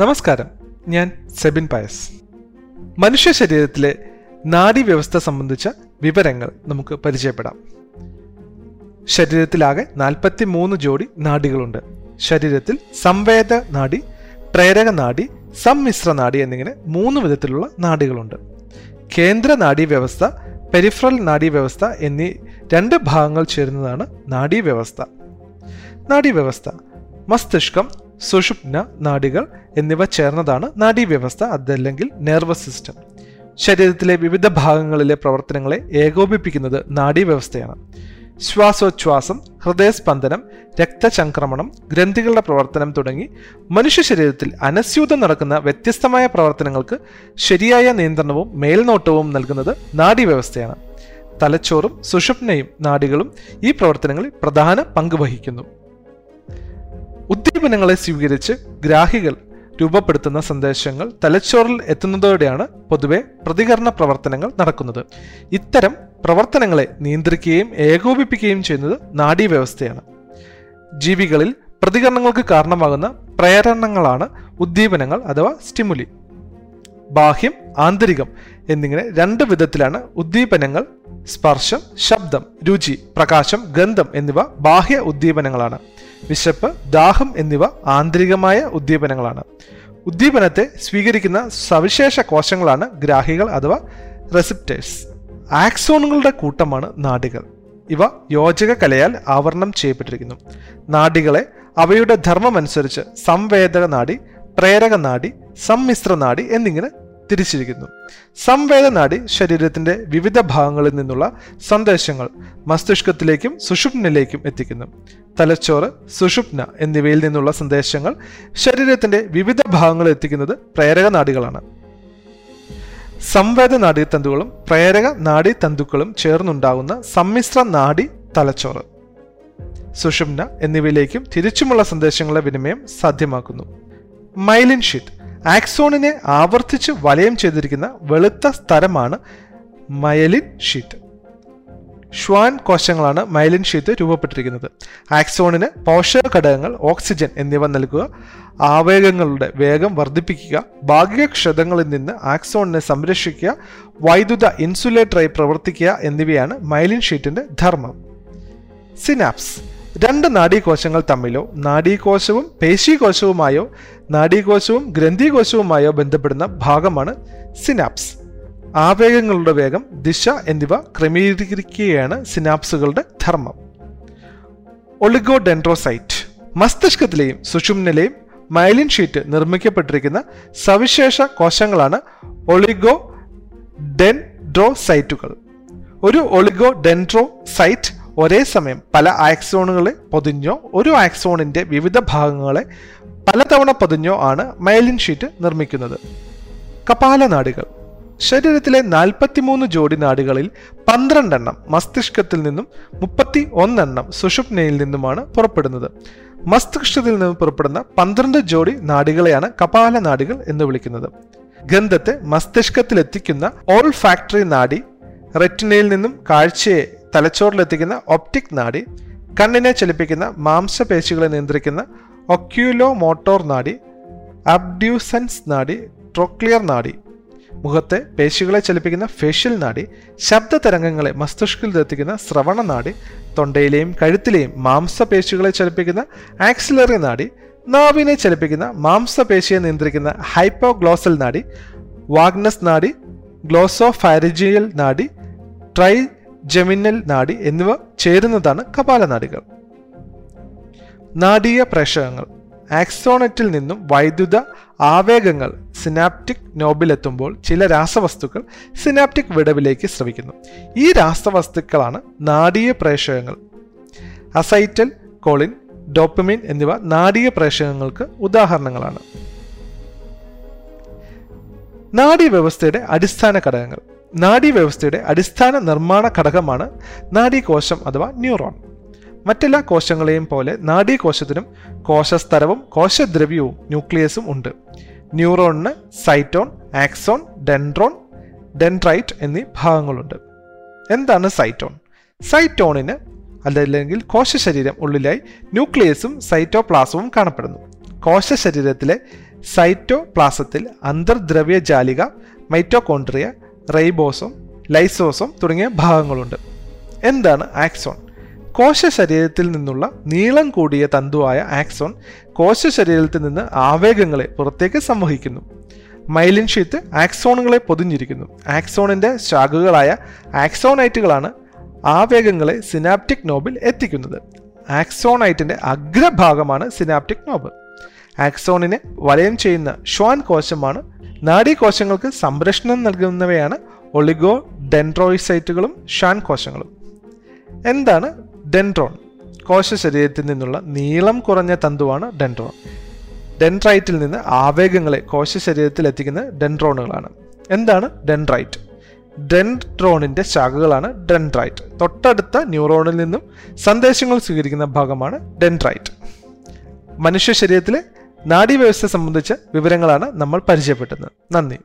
നമസ്കാരം. ഞാൻ സെബിൻ പയസ്. മനുഷ്യ ശരീരത്തിലെ നാഡീവ്യവസ്ഥ സംബന്ധിച്ച വിവരങ്ങൾ നമുക്ക് പരിചയപ്പെടാം. ശരീരത്തിലാകെ നാൽപ്പത്തി മൂന്ന് ജോഡി നാഡികളുണ്ട്. ശരീരത്തിൽ സംവേദ നാഡി പ്രേരക നാഡി സമ്മിശ്ര നാഡി എന്നിങ്ങനെ മൂന്ന് വിധത്തിലുള്ള നാഡികളുണ്ട്. കേന്ദ്ര നാഡീവ്യവസ്ഥ പെരിഫറൽ നാഡീവ്യവസ്ഥ എന്നീ രണ്ട് ഭാഗങ്ങൾ ചേരുന്നതാണ് നാഡീവ്യവസ്ഥ നാഡീവ്യവസ്ഥ മസ്തിഷ്കം സുഷുപ്ന നാഡികൾ എന്നിവ ചേർന്നതാണ് നാഡീവ്യവസ്ഥ അതല്ലെങ്കിൽ നെർവസ് സിസ്റ്റം ശരീരത്തിലെ വിവിധ ഭാഗങ്ങളിലെ പ്രവർത്തനങ്ങളെ ഏകോപിപ്പിക്കുന്നത് നാഡീവ്യവസ്ഥയാണ്. ശ്വാസോച്ഛ്വാസം ഹൃദയസ്പന്ദനം രക്തചംക്രമണം ഗ്രന്ഥികളുടെ പ്രവർത്തനം തുടങ്ങി മനുഷ്യ ശരീരത്തിൽ അനസ്യൂതം നടക്കുന്ന വ്യത്യസ്തമായ പ്രവർത്തനങ്ങൾക്ക് ശരിയായ നിയന്ത്രണവും മേൽനോട്ടവും നൽകുന്നത് നാഡീവ്യവസ്ഥയാണ്. തലച്ചോറും സുഷുപ്നയും നാഡികളും ഈ പ്രവർത്തനങ്ങളിൽ പ്രധാന പങ്ക് വഹിക്കുന്നു. ഉദ്ദീപനങ്ങളെ സ്വീകരിച്ച് ഗ്രാഹികൾ രൂപപ്പെടുത്തുന്ന സന്ദേശങ്ങൾ തലച്ചോറിൽ എത്തുന്നതോടെയാണ് പൊതുവെ പ്രതികരണ പ്രവർത്തനങ്ങൾ നടക്കുന്നത്. ഇത്തരം പ്രവർത്തനങ്ങളെ നിയന്ത്രിക്കുകയും ഏകോപിപ്പിക്കുകയും ചെയ്യുന്നത് നാഡീവ്യവസ്ഥയാണ്. ജീവികളിൽ പ്രതികരണങ്ങൾക്ക് കാരണമാകുന്ന പ്രേരണങ്ങളാണ് ഉദ്ദീപനങ്ങൾ അഥവാ സ്റ്റിമുലി. ബാഹ്യം ആന്തരികം എന്നിങ്ങനെ രണ്ട് വിധത്തിലാണ് ഉദ്ദീപനങ്ങൾ സ്പർശം ശബ്ദം രുചി പ്രകാശം ഗന്ധം എന്നിവ ബാഹ്യ ഉദ്ദീപനങ്ങളാണ്. വിശപ്പ് ദാഹം എന്നിവ ആന്തരികമായ ഉദ്ദീപനങ്ങളാണ്. ഉദ്ദീപനത്തെ സ്വീകരിക്കുന്ന സവിശേഷ കോശങ്ങളാണ് ഗ്രാഹികൾ അഥവാ റെസിപ്റ്റേഴ്സ്. ആക്സോണുകളുടെ കൂട്ടമാണ് നാഡികൾ. ഇവ യോജക കലയാൽ ആവരണം ചെയ്യപ്പെട്ടിരിക്കുന്നു. നാഡികളെ അവയുടെ ധർമ്മമനുസരിച്ച് സംവേദക നാഡി പ്രേരക നാഡി സമ്മിശ്ര നാഡി എന്നിങ്ങനെ തിരിച്ചിരിക്കുന്നു. സംവേദനാടി ശരീരത്തിന്റെ വിവിധ ഭാഗങ്ങളിൽ നിന്നുള്ള സന്ദേശങ്ങൾ മസ്തിഷ്കത്തിലേക്കും സുഷുപ്നയിലേക്കും എത്തിക്കുന്നു. തലച്ചോറ് സുഷുപ്ന എന്നിവയിൽ നിന്നുള്ള സന്ദേശങ്ങൾ ശരീരത്തിന്റെ വിവിധ ഭാഗങ്ങളിൽ എത്തിക്കുന്നത് പ്രേരക നാടികളാണ്. സംവേദ നാഡീതന്തുക്കളും പ്രേരക നാഡീതന്തുക്കളും ചേർന്നുണ്ടാകുന്ന സമ്മിശ്ര നാഡി തലച്ചോറ്. സുഷുമ്ന എന്നിവയിലേക്കും തിരിച്ചുമുള്ള സന്ദേശങ്ങളുടെ വിനിമയം സാധ്യമാക്കുന്നു. മൈലിൻ ഷീറ്റ് ആക്സോണിനെ ആവർത്തിച്ച് വലയം ചെയ്തിരിക്കുന്ന വെളുത്ത സ്ഥലമാണ് മയലിൻ ഷീറ്റ്. ഷ്വാൻ കോശങ്ങളാണ് മൈലിൻ ഷീറ്റ് രൂപപ്പെട്ടിരിക്കുന്നത്. ആക്സോണിന് പോഷക ഘടകങ്ങൾ ഓക്സിജൻ എന്നിവ നൽകുക ആവേഗങ്ങളുടെ വേഗം വർദ്ധിപ്പിക്കുക ഭാഗിക ക്ഷതങ്ങളിൽ നിന്ന് ആക്സോണിനെ സംരക്ഷിക്കുക വൈദ്യുത ഇൻസുലേറ്ററായി പ്രവർത്തിക്കുക എന്നിവയാണ് മൈലിൻ ഷീറ്റിന്റെ ധർമ്മം. സിനാപ്സ്. രണ്ട് നാഡീകോശങ്ങൾ തമ്മിലോ നാഡീകോശവും പേശീകോശവുമായോ നാഡീകോശവും ഗ്രന്ഥികോശവുമായോ ബന്ധപ്പെടുന്ന ഭാഗമാണ് സിനാപ്സ്. ആവേഗങ്ങളുടെ വേഗം ദിശ എന്നിവ ക്രമീകരിക്കുകയാണ് സിനാപ്സുകളുടെ ധർമ്മം. ഒളിഗോഡെൻഡ്രോസൈറ്റ്. മസ്തിഷ്കത്തിലെയും സുഷുമ്നിലെയും മൈലിൻ ഷീറ്റ് നിർമ്മിക്കപ്പെട്ടിരിക്കുന്ന സവിശേഷ കോശങ്ങളാണ് ഒളിഗോ ഡെൻഡ്രോസൈറ്റുകൾ ഒരു ഒളിഗോ ഡെൻഡ്രോസൈറ്റ് ഒരേ സമയം പല ആക്സോണുകളെ പൊതിഞ്ഞോ ഒരു ആക്സോണിന്റെ വിവിധ ഭാഗങ്ങളെ പലതവണ പതിഞ്ഞോ ആണ് മൈലിൻ ഷീറ്റ് നിർമ്മിക്കുന്നത്. കപാല നാടുകൾ. ശരീരത്തിലെ നാൽപ്പത്തിമൂന്ന് ജോഡി നാടുകളിൽ പന്ത്രണ്ടെണ്ണം മസ്തിഷ്കത്തിൽ നിന്നും മുപ്പത്തി ഒന്നെണ്ണം സുഷുപ്നയിൽ നിന്നുമാണ് പുറപ്പെടുന്നത്. മസ്തിഷ്കത്തിൽ നിന്ന് പുറപ്പെടുന്ന പന്ത്രണ്ട് ജോഡി നാടുകളെയാണ് കപാല നാടുകൾ എന്ന് വിളിക്കുന്നത്. ഗന്ധത്തെ മസ്തിഷ്കത്തിലെത്തിക്കുന്ന ഓൾ ഫാക്ടറി നാഡി റെറ്റിനയിൽ നിന്നും കാഴ്ചയെ തലച്ചോറിലെത്തിക്കുന്ന ഒപ്റ്റിക് നാഡി കണ്ണിനെ ചലിപ്പിക്കുന്ന മാംസപേശികളെ നിയന്ത്രിക്കുന്ന ഒക്യുലോ മോട്ടോർ നാഡി അബ്ഡ്യൂസൻസ് നാഡി ട്രോക്ലിയർ നാഡി മുഖത്തെ പേശികളെ ചലിപ്പിക്കുന്ന ഫേഷ്യൽ നാഡി ശബ്ദ തരംഗങ്ങളെ മസ്തിഷ്കത്തിലെത്തിക്കുന്ന ശ്രവണ നാഡി തൊണ്ടയിലെയും കഴുത്തിലെയും മാംസപേശികളെ ചലിപ്പിക്കുന്ന ആക്സിലറി നാഡി നാവിനെ ചലിപ്പിക്കുന്ന മാംസപേശിയെ നിയന്ത്രിക്കുന്ന ഹൈപ്പോഗ്ലോസൽ നാഡി വാഗ്നസ് നാഡി ഗ്ലോസോഫാരിജിയൽ നാഡി ട്രൈ ജെമിനൽ നാഡി എന്നിവ ചേരുന്നതാണ് കപാല നാഡീയ പ്രേഷകങ്ങൾ ആക്സോണറ്റിൽ നിന്നും വൈദ്യുത ആവേഗങ്ങൾ സിനാപ്റ്റിക് നോബിലെത്തുമ്പോൾ ചില രാസവസ്തുക്കൾ സിനാപ്റ്റിക് വിടവിലേക്ക് ശ്രമിക്കുന്നു ഈ രാസവസ്തുക്കളാണ് നാടീയ പ്രേഷകങ്ങൾ അസൈറ്റൽ കോളിൻ ഡോപ്പമിൻ എന്നിവ നാടീയ പ്രേഷകങ്ങൾക്ക് ഉദാഹരണങ്ങളാണ്. നാഡീവ്യവസ്ഥയുടെ അടിസ്ഥാന ഘടകങ്ങൾ. നാഡീവ്യവസ്ഥയുടെ അടിസ്ഥാന നിർമ്മാണ ഘടകമാണ് നാഡീകോശം അഥവാ ന്യൂറോൺ. മറ്റെല്ലാ കോശങ്ങളെയും പോലെ നാഡീകോശത്തിനും കോശസ്തരവും കോശദ്രവ്യവും ന്യൂക്ലിയസും ഉണ്ട്. ന്യൂറോണിന് സൈറ്റോൺ ആക്സോൺ ഡെൻഡ്രോൺ ഡെൻഡ്രൈറ്റ് എന്നീ ഭാഗങ്ങളുണ്ട്. എന്താണ് സൈറ്റോൺ? സൈറ്റോണിന് അതല്ലെങ്കിൽ കോശശരീരം ഉള്ളിലായി ന്യൂക്ലിയസും സൈറ്റോപ്ലാസവും കാണപ്പെടുന്നു. കോശശരീരത്തിലെ സൈറ്റോപ്ലാസത്തിൽ അന്തർദ്രവ്യ ജാലിക മൈറ്റോകോൺട്രിയ റൈബോസോം ലൈസോസോം തുടങ്ങിയ ഭാഗങ്ങളുണ്ട്. എന്താണ് ആക്സോൺ? കോശ ശരീരത്തിൽ നിന്നുള്ള നീളം കൂടിയ തന്തുവായ ആക്സോൺ കോശ ശരീരത്തിൽ നിന്ന് ആവേഗങ്ങളെ പുറത്തേക്ക് സംവഹിക്കുന്നു. മൈലിൻ ഷീത്ത് ആക്സോണുകളെ പൊതിഞ്ഞിരിക്കുന്നു. ആക്സോണിന്റെ ശാഖകളായ ആക്സോണൈറ്റുകളാണ് ആവേഗങ്ങളെ സിനാപ്റ്റിക് നോബിൽ എത്തിക്കുന്നത്. ആക്സോണൈറ്റിന്റെ അഗ്രഭാഗമാണ് സിനാപ്റ്റിക് നോബ്. ആക്സോണിനെ വലയം ചെയ്യുന്ന ഷ്വാൻ കോശമാണ് നാഡീകോശങ്ങൾക്ക് സംരക്ഷണം നൽകുന്നവയാണ് ഒളിഗോ ഡെൻഡ്രോയിസൈറ്റുകളും ഷാൻ കോശങ്ങളും. എന്താണ് ഡെൻഡ്രോൺ. കോശ ശരീരത്തിൽ നിന്നുള്ള നീളം കുറഞ്ഞ തന്തുവാണ് ഡെൻട്രോൺ ഡെൻട്രൈറ്റിൽ നിന്ന് ആവേഗങ്ങളെ കോശ ശരീരത്തിൽ എത്തിക്കുന്ന ഡെൻട്രോണുകളാണ് എന്താണ് ഡെൻട്രൈറ്റ് ഡെൻട്രോണിന്റെ ശാഖകളാണ് ഡെൻട്രൈറ്റ് തൊട്ടടുത്ത ന്യൂറോണിൽ നിന്നും സന്ദേശങ്ങൾ സ്വീകരിക്കുന്ന ഭാഗമാണ് ഡെൻട്രൈറ്റ് മനുഷ്യ ശരീരത്തിലെ നാഡീവ്യവസ്ഥ സംബന്ധിച്ച വിവരങ്ങളാണ് നമ്മൾ പരിചയപ്പെട്ടത്. നന്ദി.